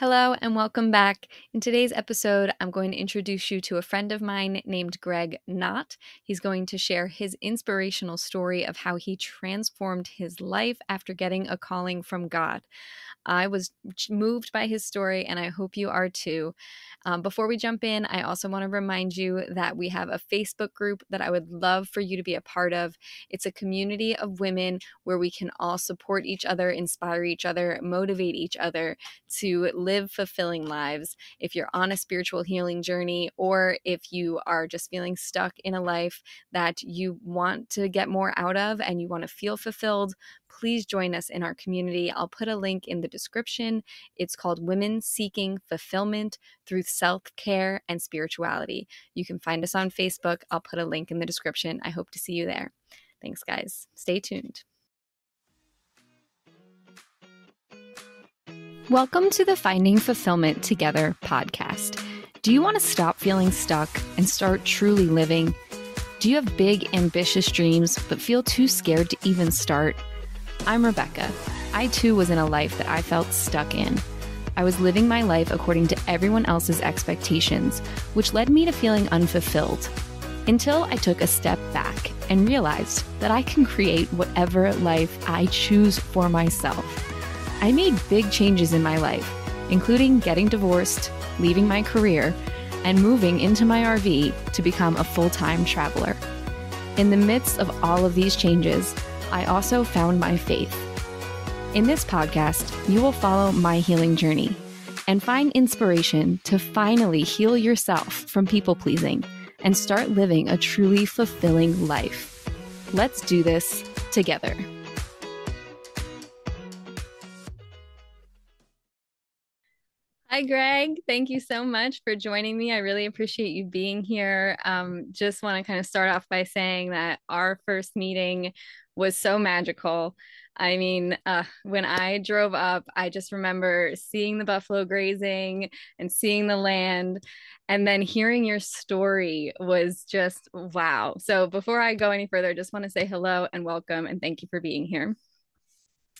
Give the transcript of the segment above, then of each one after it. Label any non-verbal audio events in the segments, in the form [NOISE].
Hello and welcome back. In today's episode, I'm going to introduce you to a friend of mine named Greg Nott. He's going to share his inspirational story of how he transformed his life after getting a calling from God. I was moved by his story, and I hope you are too. Um, before we jump in, I also want to remind you that we have a Facebook group that I would love for you to be a part of. It's a community of women where we can all support each other, inspire each other, motivate each other to live fulfilling lives. If you're on a spiritual healing journey, or if you are just feeling stuck in a life that you want to get more out of and you want to feel fulfilled, please join us in our community. I'll put a link in the description. It's called Women Seeking Fulfillment Through Self Care and Spirituality. You can find us on Facebook. I'll put a link in the description. I hope to see you there. Thanks, guys. Stay tuned. Welcome to the Finding Fulfillment Together podcast. Do you want to stop feeling stuck and start truly living? Do you have big, ambitious dreams but feel too scared to even start? I'm Rebecca. I too was in a life that I felt stuck in. I was living my life according to everyone else's expectations, which led me to feeling unfulfilled. Until I took a step back and realized that I can create whatever life I choose for myself. I made big changes in my life, including getting divorced, leaving my career, and moving into my RV to become a full time traveler. In the midst of all of these changes, I also found my faith. In this podcast, you will follow my healing journey and find inspiration to finally heal yourself from people pleasing and start living a truly fulfilling life. Let's do this together. Hi, Greg. Thank you so much for joining me. I really appreciate you being here. Um, just want to kind of start off by saying that our first meeting was so magical. I mean, uh, when I drove up, I just remember seeing the buffalo grazing and seeing the land. And then hearing your story was just wow. So, before I go any further, I just want to say hello and welcome and thank you for being here.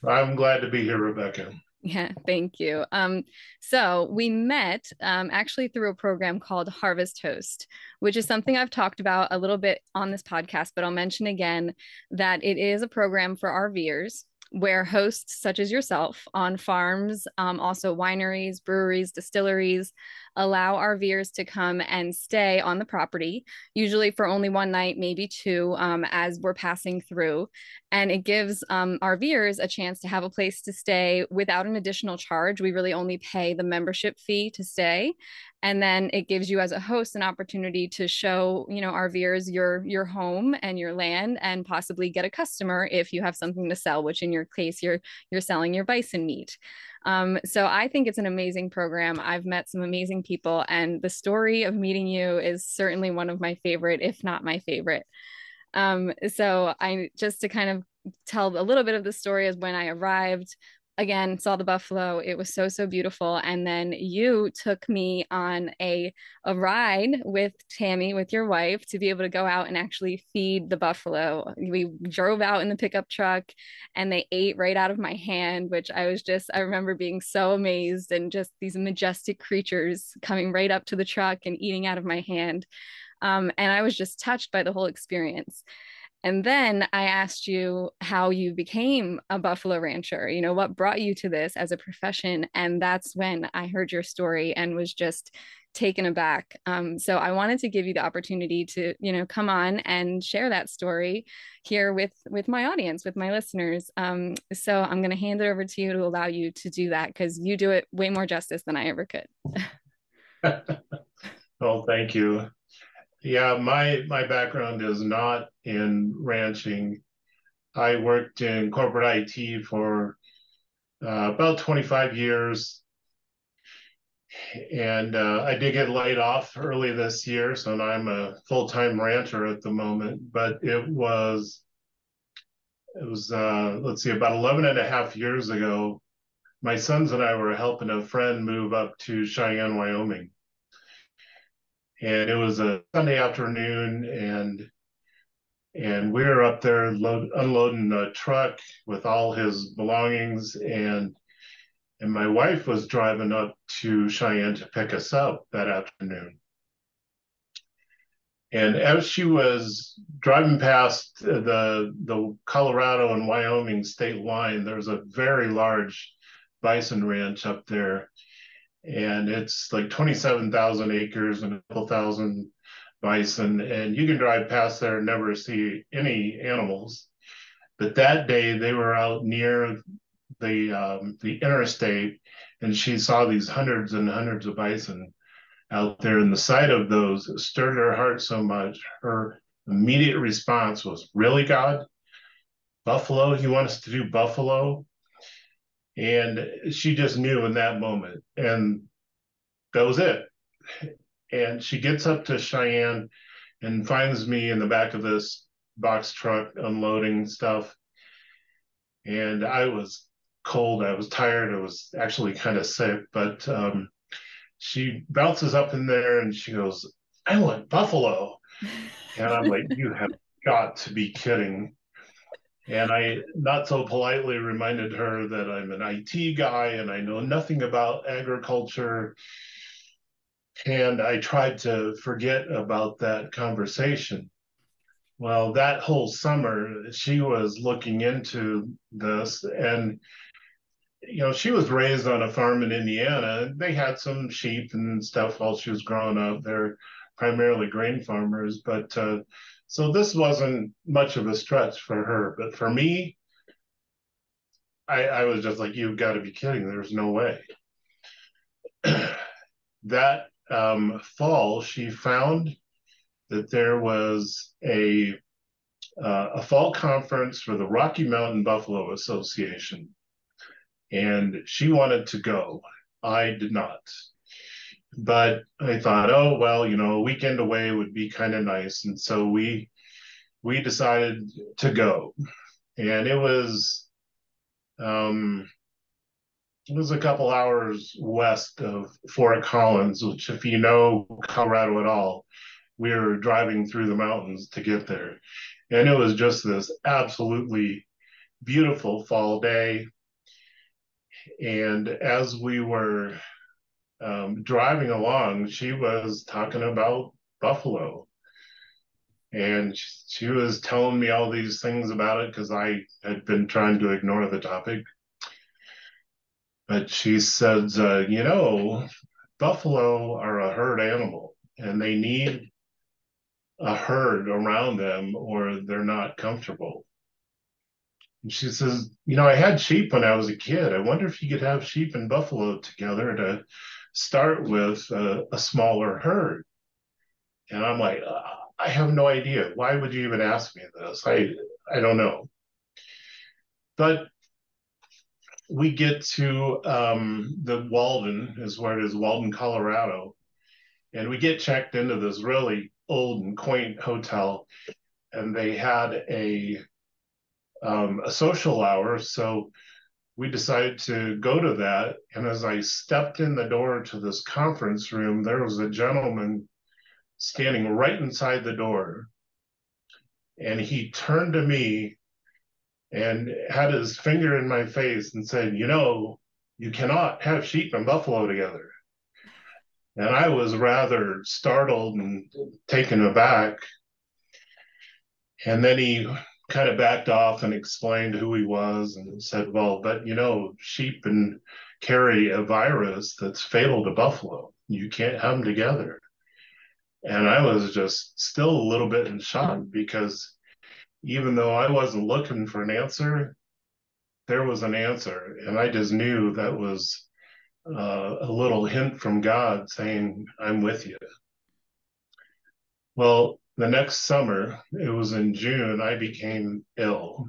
I'm glad to be here, Rebecca. Yeah, thank you. Um, so we met um, actually through a program called Harvest Host, which is something I've talked about a little bit on this podcast, but I'll mention again that it is a program for RVers where hosts such as yourself on farms, um, also wineries, breweries, distilleries, allow RVers to come and stay on the property, usually for only one night, maybe two, um, as we're passing through. And it gives um, RVers a chance to have a place to stay without an additional charge. We really only pay the membership fee to stay and then it gives you as a host an opportunity to show you know RVers your your home and your land and possibly get a customer if you have something to sell which in your case you're you're selling your bison meat um, so I think it's an amazing program. I've met some amazing people, and the story of meeting you is certainly one of my favorite, if not my favorite. Um, so I just to kind of tell a little bit of the story is when I arrived again saw the buffalo. It was so so beautiful. And then you took me on a a ride with Tami with your wife to be able to go out and actually feed the buffalo. We drove out in the pickup truck and they ate right out of my hand which I was just I remember being so amazed and just these majestic creatures coming right up to the truck and eating out of my hand. Um, and I was just touched by the whole experience and then I asked you how you became a buffalo rancher, you know, what brought you to this as a profession. And that's when I heard your story and was just taken aback. Um, so I wanted to give you the opportunity to, you know, come on and share that story here with with my audience, with my listeners. Um, so I'm going to hand it over to you to allow you to do that because you do it way more justice than I ever could. [LAUGHS] [LAUGHS] well, thank you. Yeah, my my background is not in ranching. I worked in corporate IT for uh, about 25 years. And uh, I did get laid off early this year, so now I'm a full-time rancher at the moment. But it was, it was, uh, let's see, about 11 and a half years ago, my sons and I were helping a friend move up to Cheyenne, Wyoming and it was a Sunday afternoon, and and we were up there load, unloading a truck with all his belongings, and and my wife was driving up to Cheyenne to pick us up that afternoon. And as she was driving past the the Colorado and Wyoming state line, there's a very large bison ranch up there, and it's like 27,000 acres and a couple thousand bison, and you can drive past there and never see any animals. But that day they were out near the um, the interstate, and she saw these hundreds and hundreds of bison out there, and the sight of those stirred her heart so much. Her immediate response was, "Really, God? Buffalo? You want us to do buffalo?" And she just knew in that moment, and that was it. And she gets up to Cheyenne and finds me in the back of this box truck unloading stuff. And I was cold. I was tired. I was actually kind of sick, but um, she bounces up in there and she goes, I want buffalo. And I'm like, you have got to be kidding. And I not so politely reminded her that I'm an IT guy and I know nothing about agriculture. And I tried to forget about that conversation. Well, that whole summer, she was looking into this and you know, she was raised on a farm in Indiana. They had some sheep and stuff while she was growing up. They're primarily grain farmers, but uh, so this wasn't much of a stretch for her. But for me, I, I was just like, you've got to be kidding. There's no way. [CLEARS THROAT] that um, fall, she found that there was a uh, a fall conference for the Rocky Mountain Buffalo Association and she wanted to go. I did not. But I thought, oh well, you know, a weekend away would be kind of nice, and so we we decided to go, and it was um, it was a couple hours west of Fort Collins, which, if you know Colorado at all, we were driving through the mountains to get there, and it was just this absolutely beautiful fall day. And as we were um, driving along, she was talking about Buffalo. And she was telling me all these things about it because I had been trying to ignore the topic. But she says, uh, you know, buffalo are a herd animal and they need a herd around them or they're not comfortable. And she says, You know, I had sheep when I was a kid. I wonder if you could have sheep and buffalo together to start with a, a smaller herd. And I'm like, uh, I have no idea. Why would you even ask me this? I I don't know. But we get to um, the Walden, is where it is, Walden, Colorado, and we get checked into this really old and quaint hotel, and they had a um, a social hour. So we decided to go to that. And as I stepped in the door to this conference room, there was a gentleman standing right inside the door. And he turned to me and had his finger in my face and said, You know, you cannot have sheep and buffalo together. And I was rather startled and taken aback. And then he kind of backed off and explained who he was and said, well, but you know, sheep and carry a virus that's fatal to buffalo. You can't have them together. And I was just still a little bit in shock because even though I wasn't looking for an answer, there was an answer. And I just knew that was uh, a little hint from God saying, I'm with you. Well, the next summer, it was in June, I became ill.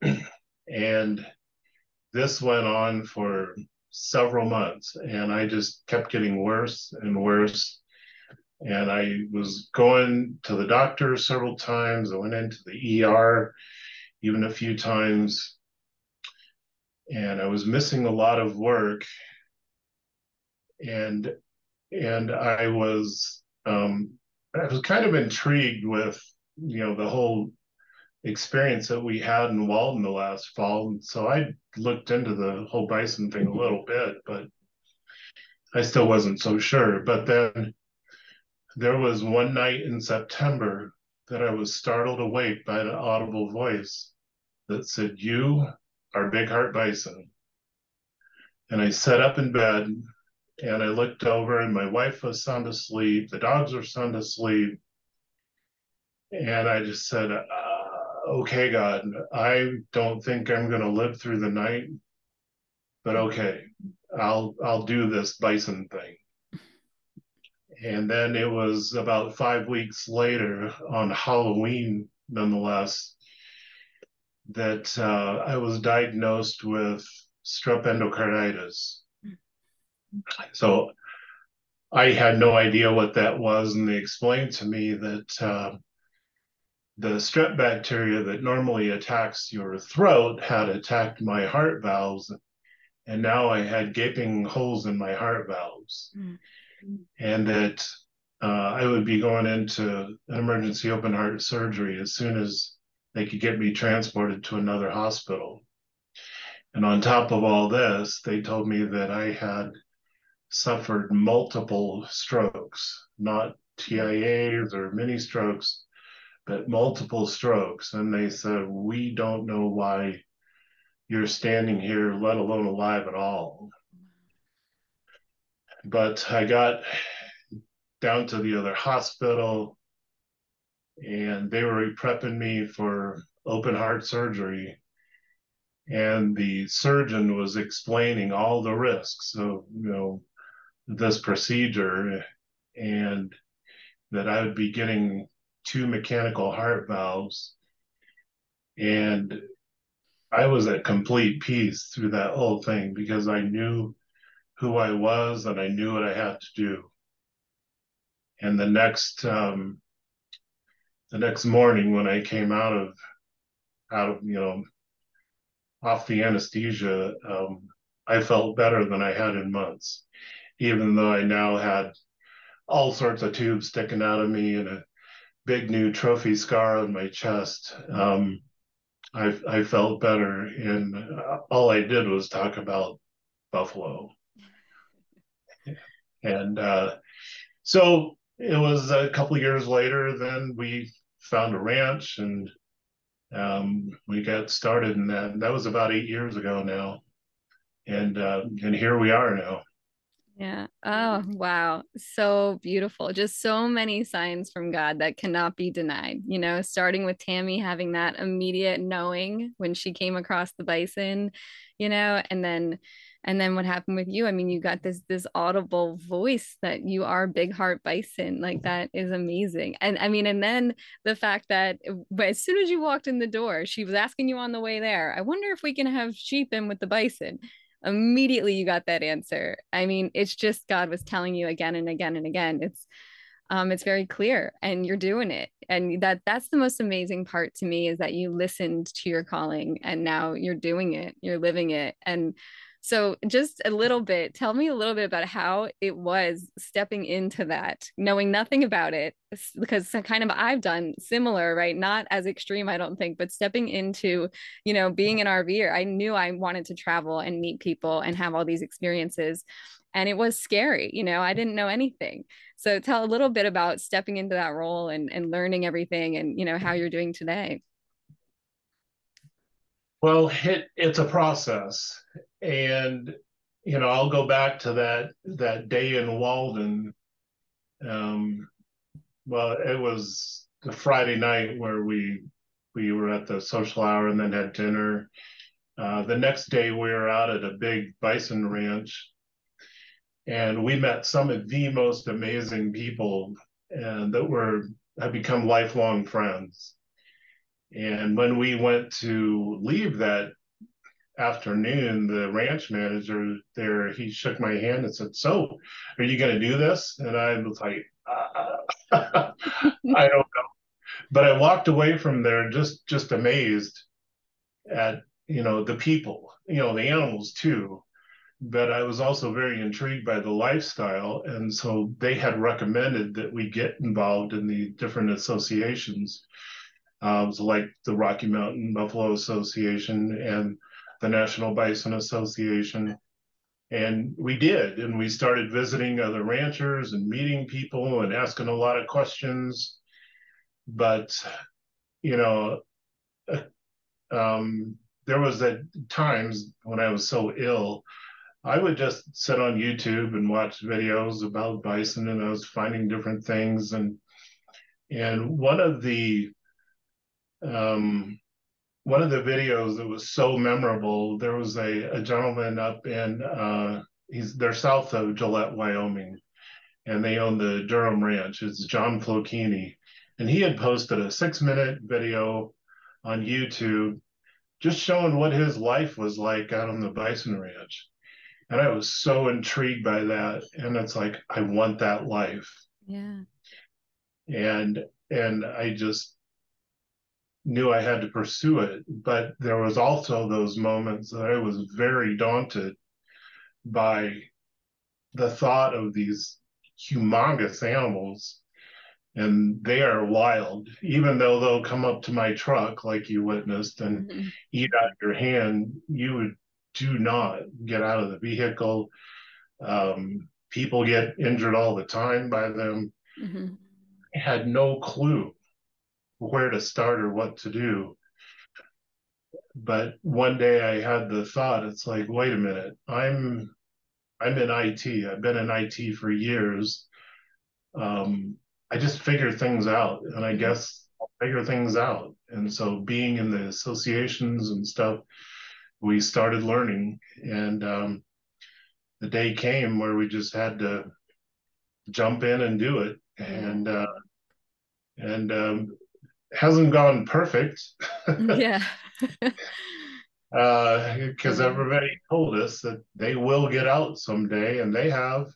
[CLEARS THROAT] and this went on for several months, and I just kept getting worse and worse. And I was going to the doctor several times. I went into the ER even a few times. And I was missing a lot of work. And and I was um, I was kind of intrigued with, you know, the whole experience that we had in Walden the last fall. And so I looked into the whole bison thing a little bit, but I still wasn't so sure. But then there was one night in September that I was startled awake by an audible voice that said, You are Big Heart Bison. And I sat up in bed and I looked over, and my wife was sound asleep, the dogs were sound asleep. And I just said, uh, Okay, God, I don't think I'm going to live through the night, but okay, I'll I'll do this bison thing. And then it was about five weeks later on Halloween, nonetheless, that uh, I was diagnosed with strep endocarditis. So I had no idea what that was, and they explained to me that uh, the strep bacteria that normally attacks your throat had attacked my heart valves, and now I had gaping holes in my heart valves, mm-hmm. and that uh, I would be going into an emergency open heart surgery as soon as they could get me transported to another hospital. And on top of all this, they told me that I had suffered multiple strokes, not TIAs or mini strokes, but multiple strokes. And they said, We don't know why you're standing here, let alone alive at all. But I got down to the other hospital and they were prepping me for open heart surgery and the surgeon was explaining all the risks of you know this procedure and that I would be getting two mechanical heart valves and I was at complete peace through that whole thing because I knew who I was and I knew what I had to do. And the next um, the next morning when I came out of out of you know off the anesthesia, um, I felt better than I had in months, even though I now had all sorts of tubes sticking out of me and a big new trophy scar on my chest. Um, I, I felt better, and all I did was talk about Buffalo. [LAUGHS] And uh, so it was a couple years later, then we found a ranch and um, we got started in that. That was about eight years ago now, and uh, and here we are now. Yeah. Oh, wow. So beautiful. Just so many signs from God that cannot be denied. You know, starting with Tami having that immediate knowing when she came across the bison, you know, and then and then what happened with you i mean you got this this audible voice that you are big heart bison like that is amazing and i mean and then the fact that but as soon as you walked in the door she was asking you on the way there i wonder if we can have sheep in with the bison immediately you got that answer. I mean it's just god was telling you again and again and again. It's um, it's very clear and you're doing it. And that that's the most amazing part to me is that you listened to your calling and now you're doing it. You're living it. And so, just a little bit, tell me a little bit about how it was stepping into that, knowing nothing about it, because kind of I've done similar, right? Not as extreme, I don't think, but stepping into, you know, being an RVer, I knew I wanted to travel and meet people and have all these experiences. And it was scary, you know, I didn't know anything. So, tell a little bit about stepping into that role and, and learning everything and, you know, how you're doing today. Well, it, it's a process. And you know i'll go back to that that day in walden. Um well it was the friday night where we we were at the social hour and then had dinner. Uh, the next day we were out at a big bison ranch. And we met some of the most amazing people and that were have become lifelong friends and when we went to leave that afternoon, the ranch manager there, he shook my hand and said, "So, are you going to do this?" And I was like, uh, [LAUGHS] "I don't know," but I walked away from there just just amazed at you know the people, you know the animals too. But I was also very intrigued by the lifestyle, and so they had recommended that we get involved in the different associations, um, so like the Rocky Mountain Buffalo Association and the National Bison Association. And we did, and we started visiting other ranchers and meeting people and asking a lot of questions. But, you know, uh, um, there was at times when I was so ill, I would just sit on YouTube and watch videos about bison, and I was finding different things. And and one of the um, one of the videos that was so memorable, there was a, a gentleman up in uh, he's they're south of Gillette, Wyoming, and they own the Durham Ranch. It's John Flocchini, and he had posted a six minute video on YouTube just showing what his life was like out on the bison ranch. And I was so intrigued by that. And it's like, I want that life. Yeah. And and I just knew I had to pursue it. But there was also those moments that I was very daunted by the thought of these humongous animals and they are wild even though they'll come up to my truck like you witnessed and mm-hmm. eat out your hand you would do not get out of the vehicle um, people get injured all the time by them mm-hmm. i had no clue where to start or what to do. But one day i had the thought it's like wait a minute i'm i'm in it i've been in it for years. Um, I just figure things out, and I mm-hmm. guess I'll figure things out. And so, being in the associations and stuff, we started learning, and um, the day came where we just had to jump in and do it, and uh, and um, hasn't gone perfect. [LAUGHS] yeah. because [LAUGHS] uh, everybody told us that they will get out someday, and they have.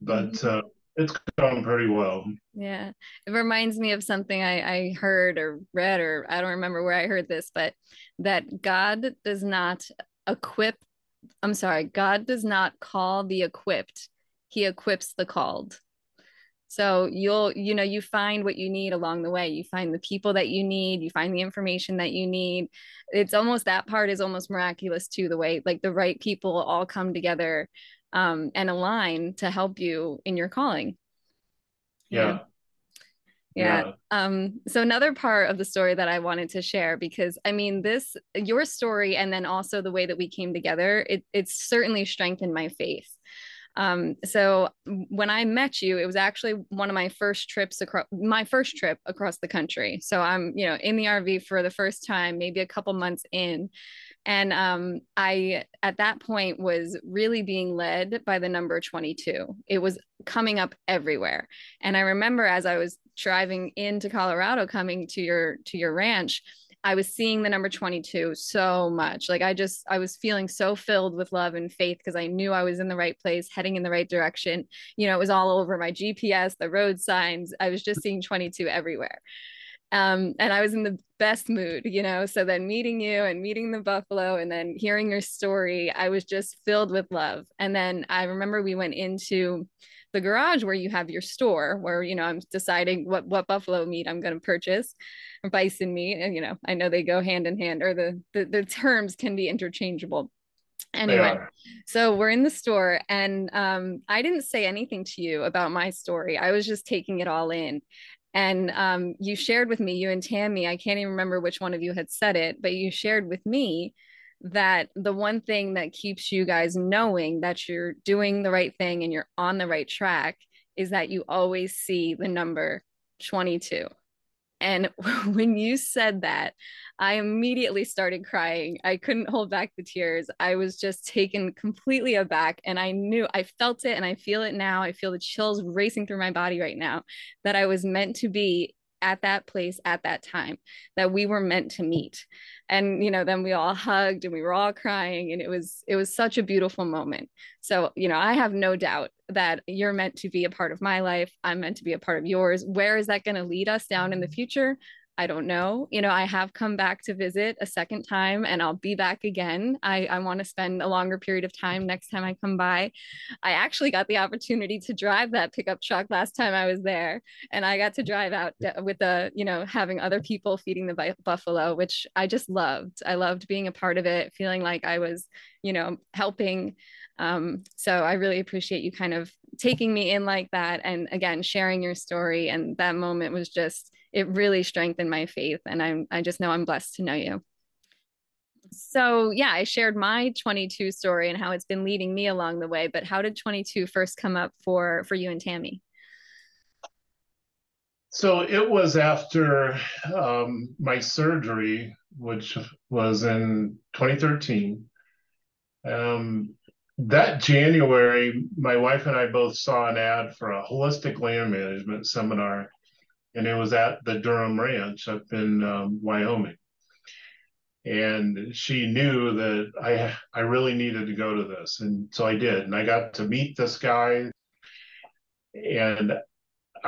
But mm-hmm. uh, it's gone pretty well. Yeah. It reminds me of something I, I heard or read, or I don't remember where I heard this, but that God does not equip, I'm sorry, God does not call the equipped, He equips the called. So you'll, you know, you find what you need along the way. You find the people that you need, you find the information that you need. It's almost that part is almost miraculous too, the way like the right people all come together um, and align to help you in your calling. Yeah. yeah. yeah. Um, so another part of the story that I wanted to share, because I mean, this, your story, and then also the way that we came together, it, it's certainly strengthened my faith. Um, so when I met you, it was actually one of my first trips across my first trip across the country. So I'm, you know, in the RV for the first time, maybe a couple months in. And um, I, at that point, was really being led by the number 22. It was coming up everywhere. And I remember as I was driving into Colorado, coming to your to your ranch, I was seeing the number 22 so much. Like I just, I was feeling so filled with love and faith because I knew I was in the right place, heading in the right direction. You know, it was all over my GPS, the road signs. I was just seeing 22 everywhere um, and I was in the best mood, you know. So then meeting you and meeting the buffalo and then hearing your story, I was just filled with love. And then I remember we went into the garage where you have your store, where you know I'm deciding what what buffalo meat I'm going to purchase, or bison meat, and you know I know they go hand in hand, or the the, the terms can be interchangeable. Anyway so we're in the store and um, i didn't say anything to you about my story. I was just taking it all in. And um, you shared with me, you and Tami, I can't even remember which one of you had said it, but you shared with me that the one thing that keeps you guys knowing that you're doing the right thing and you're on the right track is that you always see the number 22. And [LAUGHS] when you said that, I immediately started crying. I couldn't hold back the tears. I was just taken completely aback. And I knew I felt it and I feel it now. I feel the chills racing through my body right now that I was meant to be at that place at that time that we were meant to meet. And you know then we all hugged and we were all crying and it was it was such a beautiful moment. So you know i have no doubt that you're meant to be a part of my life. I'm meant to be a part of yours. Where is that going to lead us down in the mm-hmm. future I don't know. You know, I have come back to visit a second time and I'll be back again. I, I want to spend a longer period of time next time I come by. I actually got the opportunity to drive that pickup truck last time I was there. And I got to drive out with the, you know, having other people feeding the buffalo, which I just loved. I loved being a part of it, feeling like I was, you know, helping Um, so I really appreciate you kind of taking me in like that. And again, sharing your story. And that moment was just, it really strengthened my faith. And I'm, I just know I'm blessed to know you. So yeah, I shared my 22 story and how it's been leading me along the way. But how did 22 first come up for for you and Tami? So it was after um, my surgery, which was in 2013. Um, that January, my wife and I both saw an ad for a holistic land management seminar, and it was at the Durham Ranch up in um, Wyoming. And she knew that I I really needed to go to this, and so I did, and I got to meet this guy, and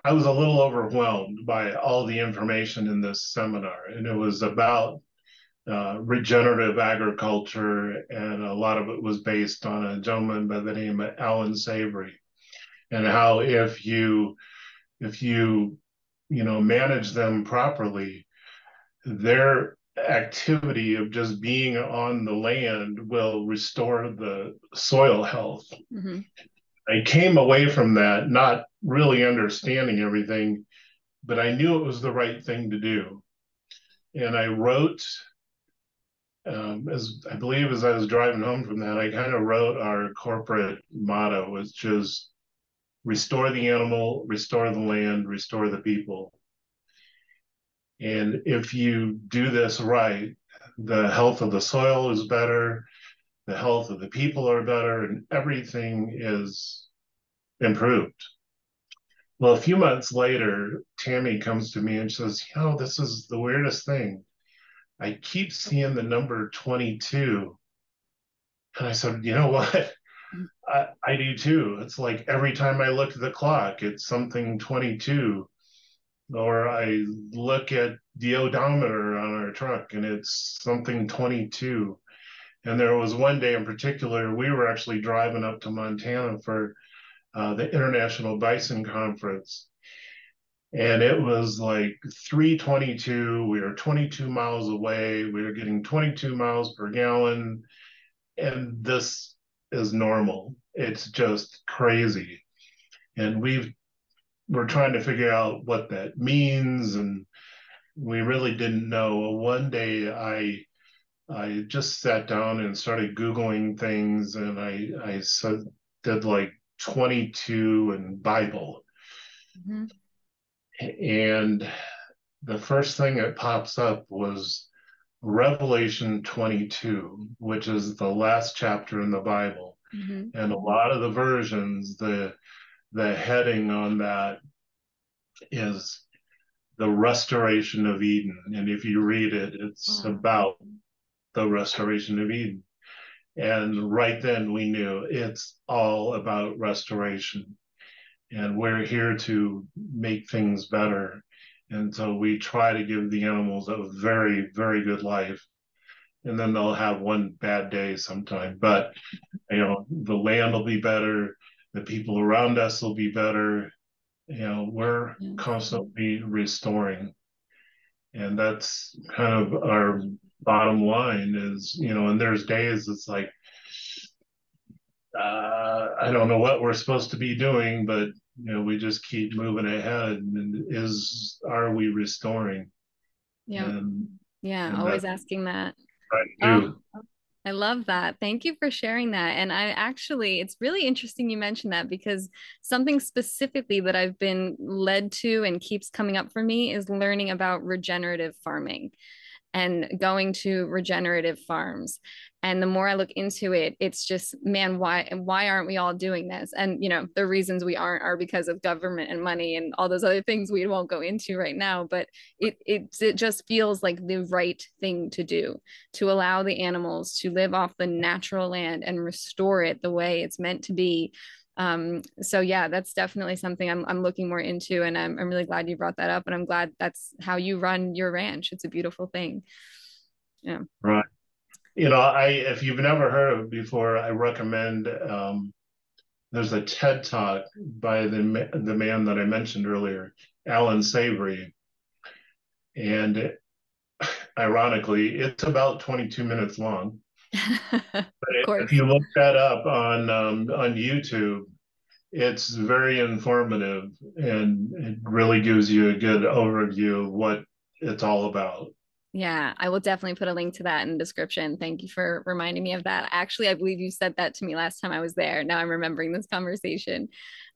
I was a little overwhelmed by all the information in this seminar, and it was about uh, regenerative agriculture, and a lot of it was based on a gentleman by the name of Allan Savory, and how if you if you you know manage them properly, their activity of just being on the land will restore the soil health. Mm-hmm. I came away from that not really understanding everything, but I knew it was the right thing to do. And I wrote, um, as I believe as I was driving home from that, I kind of wrote our corporate motto, which is restore the animal, restore the land, restore the people. And if you do this right, the health of the soil is better, the health of the people are better, and everything is improved. Well, a few months later, Tami comes to me and says, You know, this is the weirdest thing. I keep seeing the number 22. And I said, You know what? I, I do too. It's like every time I look at the clock, it's something 22. Or I look at the odometer on our truck and it's something 22. And there was one day in particular, we were actually driving up to Montana for uh, the International Bison Conference. And it was like 322. We were 22 miles away. We were getting 22 miles per gallon. And this is normal. It's just crazy. And we've we're trying to figure out what that means and we really didn't know. One day I I just sat down and started googling things and I I said, did like 22 and Bible. Mm-hmm. And the first thing that pops up was Revelation 22, which is the last chapter in the Bible. Mm-hmm. And a lot of the versions, the the heading on that is the restoration of Eden. And if you read it, it's oh. about the restoration of Eden. And right then we knew it's all about restoration. And we're here to make things better. And so we try to give the animals a very, very good life. And then they'll have one bad day sometime. But, you know, the land will be better. The people around us will be better. You know, we're constantly restoring. And that's kind of our bottom line is, you know, and there's days it's like, uh, I don't know what we're supposed to be doing, but you know, we just keep moving ahead. And is are we restoring? Yeah, and, yeah, and always asking that. Oh, I love that. Thank you for sharing that. And I actually, it's really interesting you mentioned that because something specifically that I've been led to and keeps coming up for me is learning about regenerative farming and going to regenerative farms and the more i look into it it's just man why why aren't we all doing this? And you know the reasons we aren't are because of government and money and all those other things we won't go into right now but it it, it just feels like the right thing to do to allow the animals to live off the natural land and restore it the way it's meant to be. Um, so yeah that's definitely something I'm, I'm looking more into and I'm, I'm really glad you brought that up and i'm glad that's how you run your ranch. It's a beautiful thing. Yeah. Right you know i if you've never heard of it before i recommend um, there's a ted talk by the the man that i mentioned earlier Allan Savory. And ironically it's about 22 minutes long. [LAUGHS] If you look that up on um, on YouTube, it's very informative and it really gives you a good overview of what it's all about. Yeah, I will definitely put a link to that in the description. Thank you for reminding me of that. Actually, I believe you said that to me last time I was there. Now I'm remembering this conversation.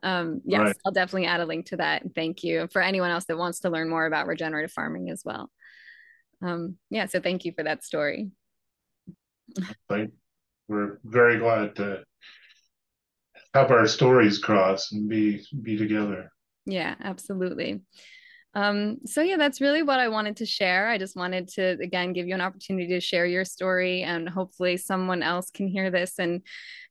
Um, yes, right. I'll definitely add a link to that. Thank you for anyone else that wants to learn more about regenerative farming as well. Um, yeah, so thank you for that story. [LAUGHS] Thank, we're very glad to have our stories cross and be be together. Yeah, absolutely. Um, so yeah, that's really what I wanted to share. I just wanted to again give you an opportunity to share your story, and hopefully someone else can hear this and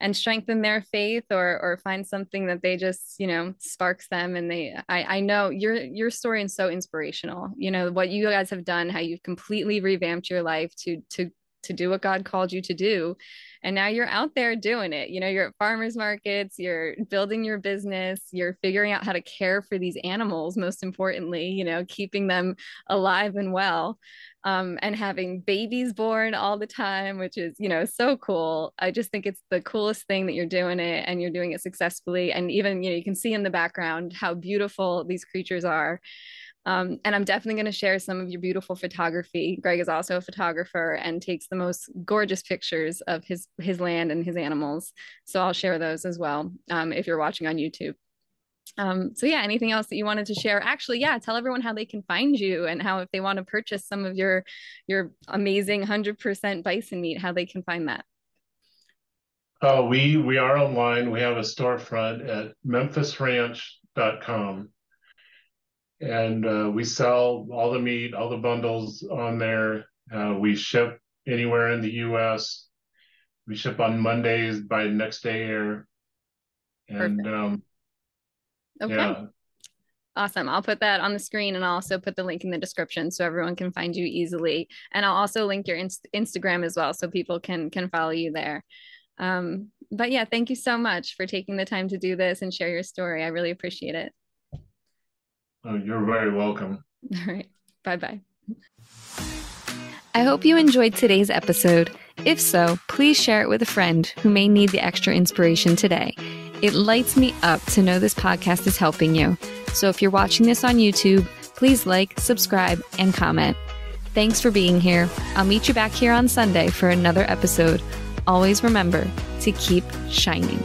and strengthen their faith, or or find something that they just you know sparks them. And they, I I know your your story is so inspirational. You know what you guys have done, how you've completely revamped your life to to to do what God called you to do. And now you're out there doing it. You know, you're at farmers markets, you're building your business, you're figuring out how to care for these animals, most importantly, you know, keeping them alive and well. Um, and having babies born all the time, which is, you know, so cool. I just think it's the coolest thing that you're doing it and you're doing it successfully. And even, you know, you can see in the background how beautiful these creatures are. Um, and I'm definitely going to share some of your beautiful photography. Greg is also a photographer and takes the most gorgeous pictures of his his land and his animals. So I'll share those as well um, if you're watching on YouTube. Um, so yeah, anything else that you wanted to share? Actually, yeah, tell everyone how they can find you and how if they want to purchase some of your your amazing 100% bison meat, how they can find that. Oh, we we are online. We have a storefront at memphisranch.com and uh, we sell all the meat, all the bundles on there. Uh, we ship anywhere in the U.S. We ship on Mondays by next day air, and um, okay. Yeah. Awesome. I'll put that on the screen and I'll also put the link in the description so everyone can find you easily. And I'll also link your inst- Instagram as well so people can can follow you there. Um, but yeah, thank you so much for taking the time to do this and share your story. I really appreciate it. Oh, you're very welcome. [LAUGHS] All right. Bye bye. I hope you enjoyed today's episode. If so, please share it with a friend who may need the extra inspiration today. It lights me up to know this podcast is helping you. So if you're watching this on YouTube, please like, subscribe, and comment. Thanks for being here. I'll meet you back here on Sunday for another episode. Always remember to keep shining.